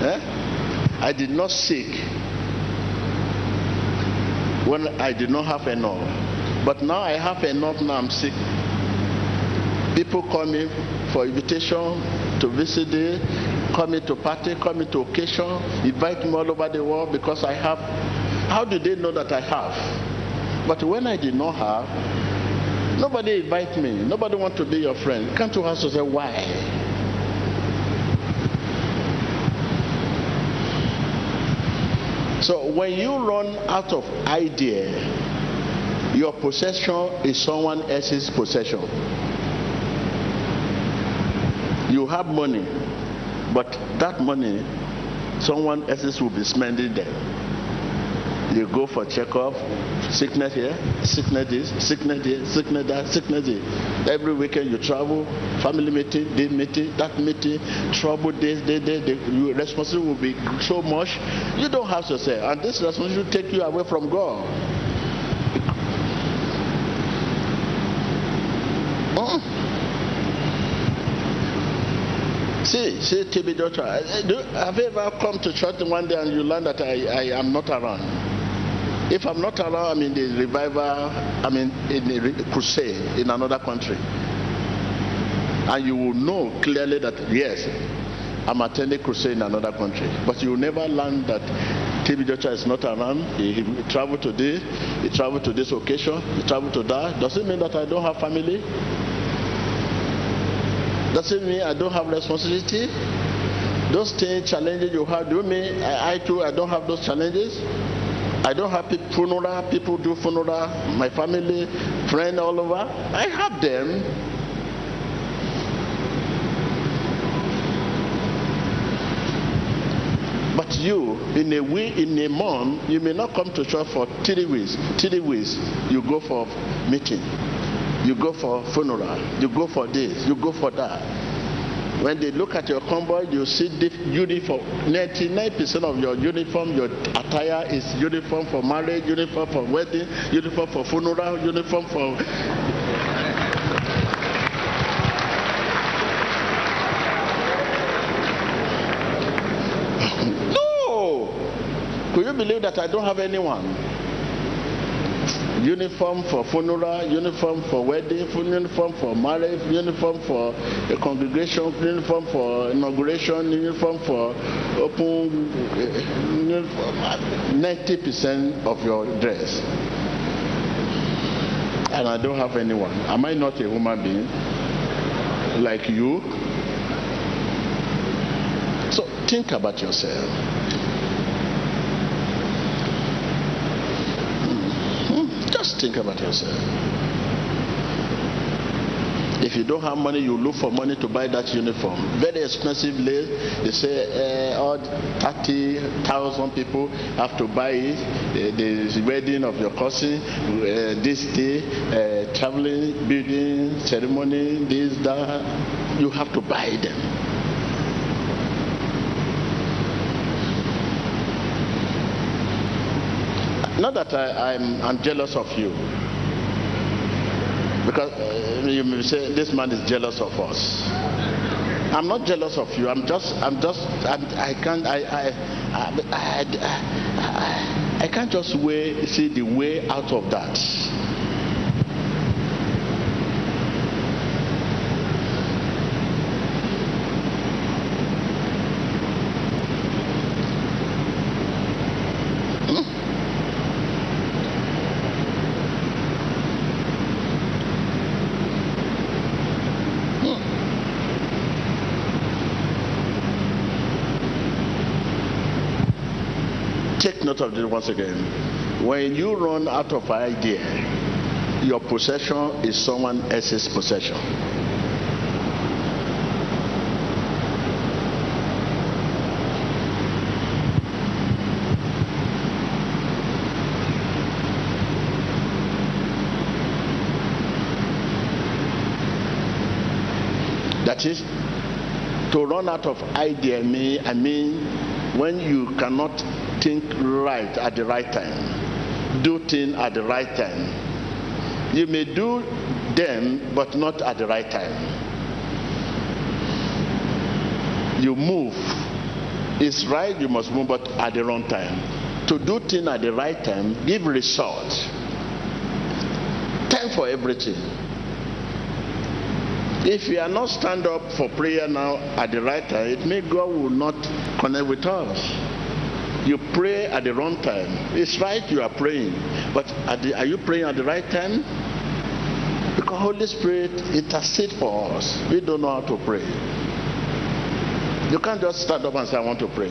Eh? I did not sick when I did not have enough. But now I have enough, now I'm sick. People me for invitation to visit me, call me to party, me to occasion, invite me all over the world because I have. How do they know that I have? But when I did not have, nobody invite me. Nobody want to be your friend. Come to us to say why. So when you run out of idea, your possession is someone else's possession. You have money, but that money, someone else's will be spending there. You go for checkup, sickness here, sickness this, sickness here, sickness that, sickness here. Every weekend you travel, family meeting, this meeting, that meeting, trouble this, this, this, this. Your responsibility will be so much. You don't have to say, and this responsibility will take you away from God. See, see, TB doctor, uh, have you ever come to church one day and you learn that I, I am not around? If I'm not around, I'm in the revival, I'm in, in the crusade in another country. And you will know clearly that, yes, I'm attending crusade in another country. But you will never learn that TB Joshua is not around. He, he, he traveled today. He traveled to this occasion. He traveled to that. Does it mean that I don't have family? Does it mean I don't have responsibility? Those things, challenges you have, do mean I, I too, I don't have those challenges? I don't have people, funeral, people do funeral, my family, friend all over. I have them. But you, in a week, in a month, you may not come to church for three weeks. Three weeks, you go for meeting, you go for funeral, you go for this, you go for that. When they look at your convoy, you see the uniform. 99% of your uniform, your attire is uniform for marriage, uniform for wedding, uniform for funeral, uniform for. Could you believe that I don't have anyone? Uniform for funeral, uniform for wedding, uniform for marriage, uniform for a congregation, uniform for inauguration, uniform for open, ninety percent of your dress. And I don't have anyone. Am I not a human being like you? So think about yourself. Just think about yourself. If you don't have money, you look for money to buy that uniform. Very expensive lace. They say uh, all 30,000 people have to buy it. The wedding of your cousin, uh, this day, uh, traveling, building, ceremony, this, that. You have to buy them. Not that I, am I'm, I'm jealous of you. Because uh, you may say this man is jealous of us. I'm not jealous of you. I'm just, I'm just, I'm, I can't, I, I, I, I, I can't just way, see the way out of that. Of this once again. When you run out of idea, your possession is someone else's possession. That is, to run out of idea, me, I mean, when you cannot think right at the right time. Do things at the right time. You may do them, but not at the right time. You move. It's right, you must move, but at the wrong time. To do things at the right time, give result. Time for everything. If you are not stand up for prayer now at the right time, it may God will not connect with us you pray at the wrong time. It's right you are praying, but the, are you praying at the right time? Because Holy Spirit intercedes for us. We don't know how to pray. You can't just stand up and say, I want to pray.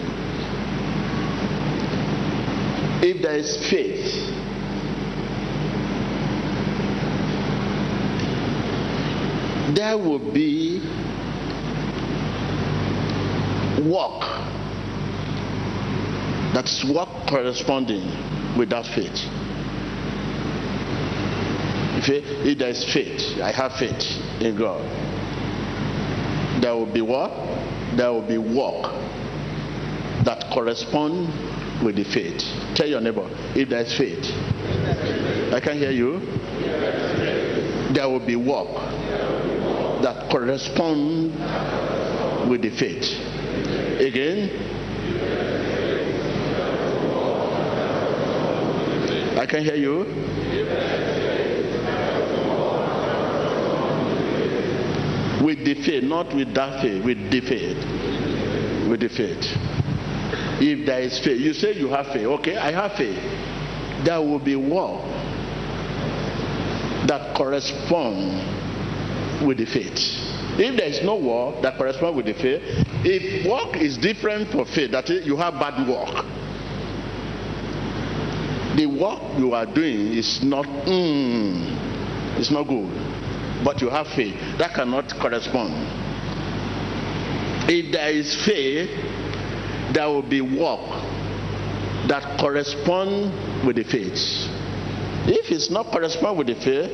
If there is faith, there will be work that's what corresponding with that faith. If, if there is faith, I have faith in God. There will be what? There will be work that correspond with the faith. Tell your neighbor, if there is faith. I can hear you. There will be work that correspond with the faith. Again, can hear you. With the faith, not with that faith, with the faith. With the faith. If there is faith, you say you have faith. Okay, I have faith. There will be war that correspond with the faith. If there is no war that corresponds with the faith, if work is different from faith, that is, you have bad work. The work you are doing is not, mm, it's not good, but you have faith. That cannot correspond. If there is faith, there will be work that correspond with the faith. If it's not correspond with the faith,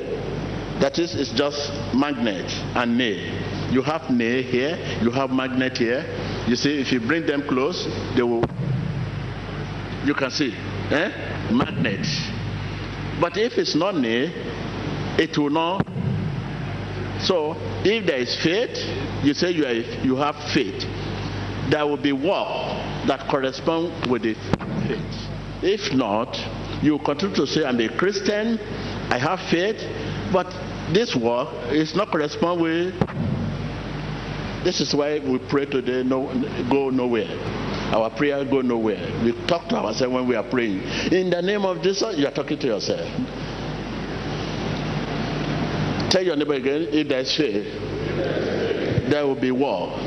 that is, it's just magnet and nail. You have nail here, you have magnet here. You see, if you bring them close, they will. You can see, eh? Magnet. But if it's not nail, it will not. So, if there is faith, you say you, are, you have faith. There will be work that correspond with the faith. If not, you continue to say, I'm a Christian, I have faith, but this work is not correspond with. This is why we pray today, no, go nowhere. Our prayer go nowhere. We talk to ourselves when we are praying. In the name of Jesus, you are talking to yourself. Tell your neighbor again, if is faith, there will be war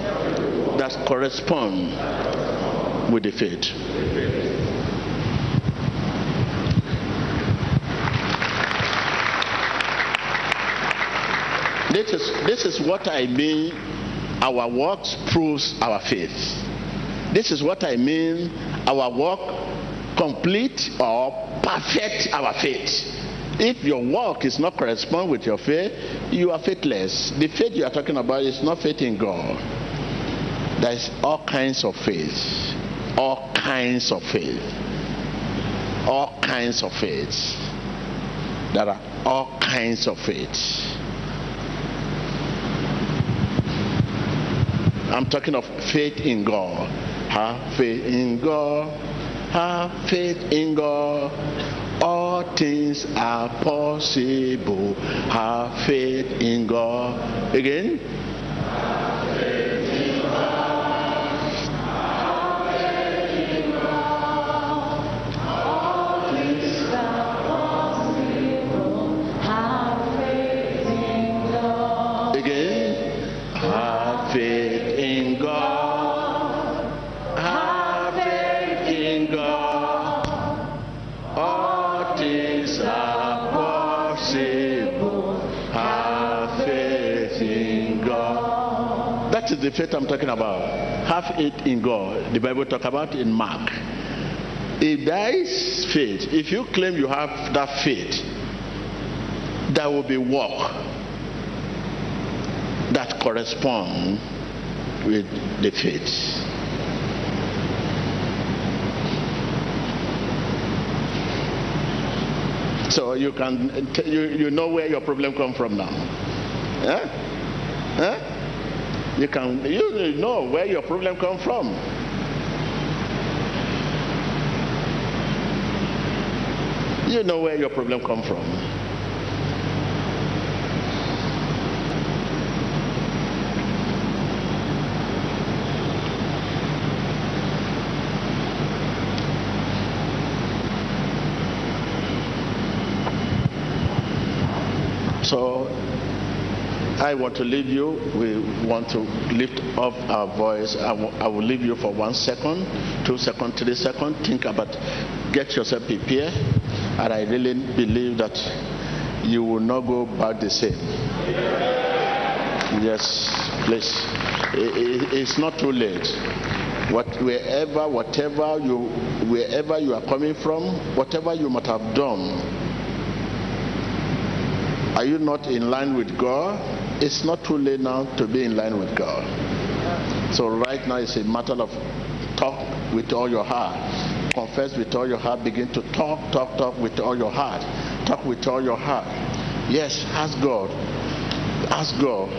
that correspond with the faith. This is, this is what I mean. Our works proves our faith. This is what I mean. Our work complete or perfect our faith. If your work is not correspond with your faith, you are faithless. The faith you are talking about is not faith in God. There is all kinds of faith. All kinds of faith. All kinds of faith. There are all kinds of faith. I'm talking of faith in God. Have faith in God. Have faith in God. All things are possible. Have faith in God. Again. The faith I'm talking about. Have it in God. The Bible talk about in Mark. If there is faith, if you claim you have that faith, there will be work that correspond with the faith. So you can you, you know where your problem come from now. Huh? Huh? You can you know where your problem come from. You know where your problem come from. So I want to leave you. We want to lift up our voice. I will leave you for one second, two seconds, three seconds. Think about, get yourself prepared. And I really believe that you will not go back the same. Yes, please. I- I- It's not too late. What, wherever, whatever you, wherever you are coming from, whatever you might have done, are you not in line with God? It's not too late now to be in line with God. So right now it's a matter of talk with all your heart. Confess with all your heart. Begin to talk, talk, talk with all your heart. Talk with all your heart. Yes, ask God. Ask God.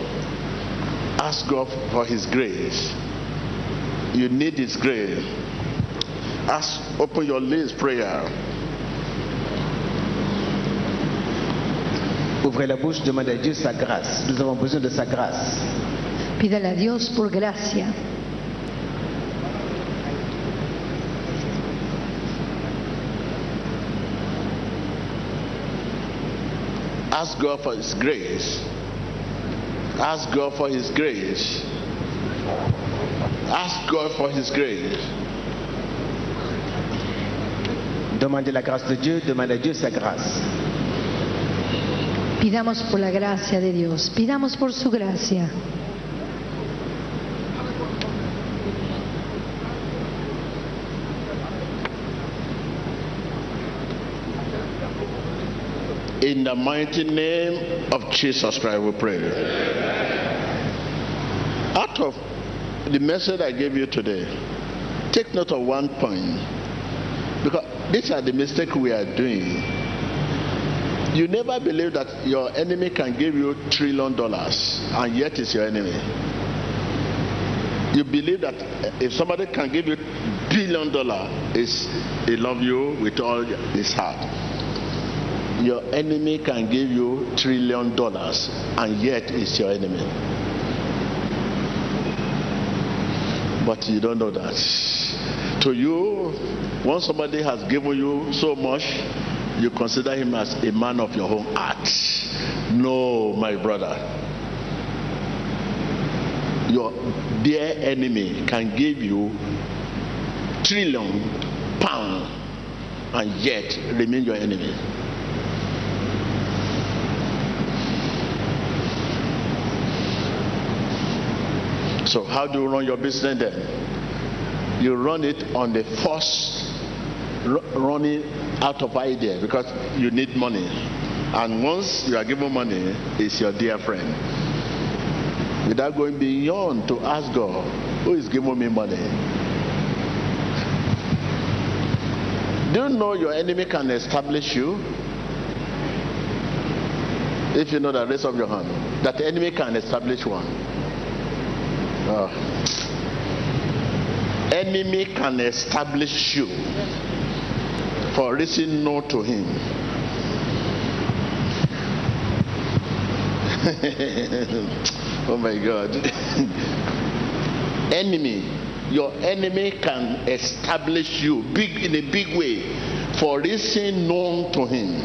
Ask God for His grace. You need His grace. Ask, open your lips, prayer. Ouvrez la bouche, demandez à Dieu sa grâce. Nous avons besoin de sa grâce. Pídale a Dios por gracia. Ask God for His grace. Ask God for His grace. Ask God for His grace. Demandez la grâce de Dieu, demandez à Dieu sa grâce. Pidamos por la gracia de Dios, pidamos por su gracia. In the mighty name of Jesus Christ, we pray. Out of the message I gave you today, take note of one point. Because these are the mistakes we are doing. You never believe that your enemy can give you trillion dollars and yet it's your enemy. You believe that if somebody can give you billion dollar, is he love you with all his heart. Your enemy can give you trillion dollars and yet it's your enemy. But you don't know that. To you, once somebody has given you so much, you consider him as a man of your own heart. No, my brother. Your dear enemy can give you trillion pound and yet remain your enemy. So, how do you run your business then? You run it on the first running out of idea because you need money. And once you are given money, it's your dear friend. Without going beyond to ask God, who is giving me money? Do you know your enemy can establish you? If you know that, raise up your hand. That the enemy can establish one. Oh. Enemy can establish you for reason no to him. oh my God. enemy, your enemy can establish you big in a big way for reason known to him.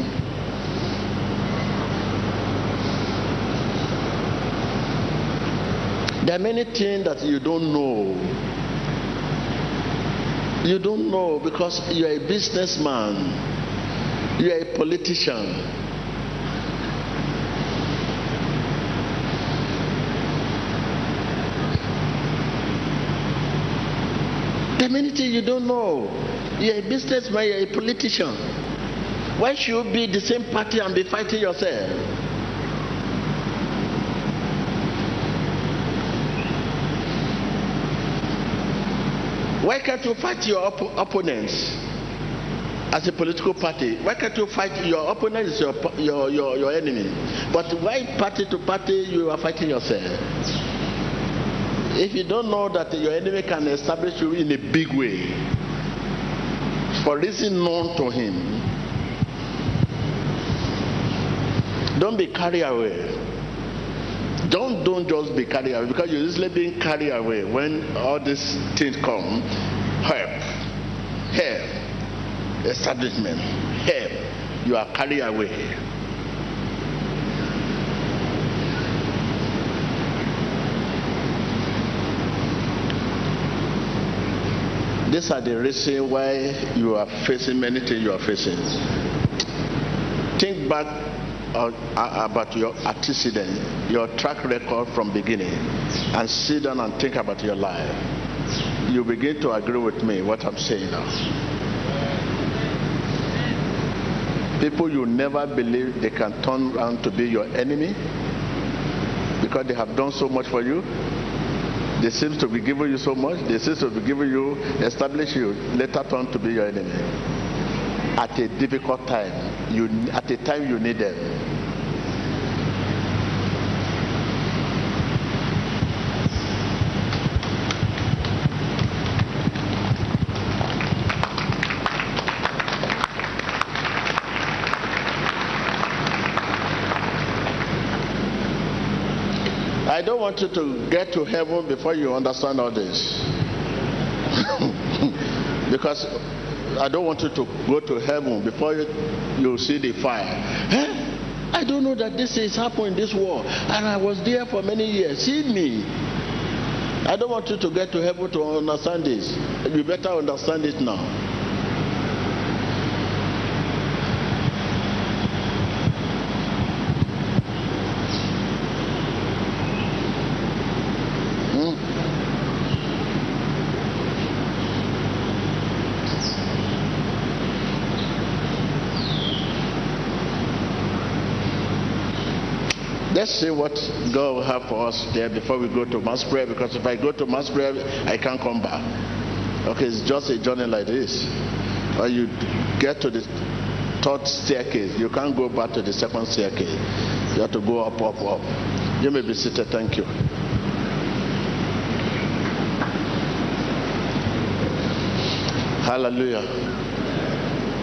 There are many things that you don't know. You don't know because you are a businessman, you are a politician. There are many things you don't know. You are a businessman, you are a politician. Why should you be the same party and be fighting yourself? Why can't you fight your op- opponents as a political party? Why can't you fight your opponent is your, your, your, your enemy? But why party to party you are fighting yourself? If you don't know that your enemy can establish you in a big way, for reason known to him, don't be carried away. Don't don't just be carried away because you're usually being carried away when all these things come. Help, help, establishment, help. You are carried away. These are the reasons why you are facing many things you are facing. Think back uh, about your antecedent, your track record from beginning, and sit down and think about your life. You begin to agree with me what I'm saying now. People you never believe they can turn around to be your enemy because they have done so much for you. They seem to be giving you so much. They seem to be giving you, establish you, later turn to be your enemy at a difficult time. You at the time you need them. I don't want you to get to heaven before you understand all this. because I don't want you to go to heaven before you, you see the fire. Eh? I don't know that this is happening, in this world. And I was there for many years. See me. I don't want you to get to heaven to understand this. You better understand it now. Let's see what God will have for us there before we go to mass prayer. Because if I go to mass prayer, I can't come back. Okay, it's just a journey like this. Or you get to the third staircase, you can't go back to the second staircase. You have to go up, up, up. You may be seated. Thank you. Hallelujah.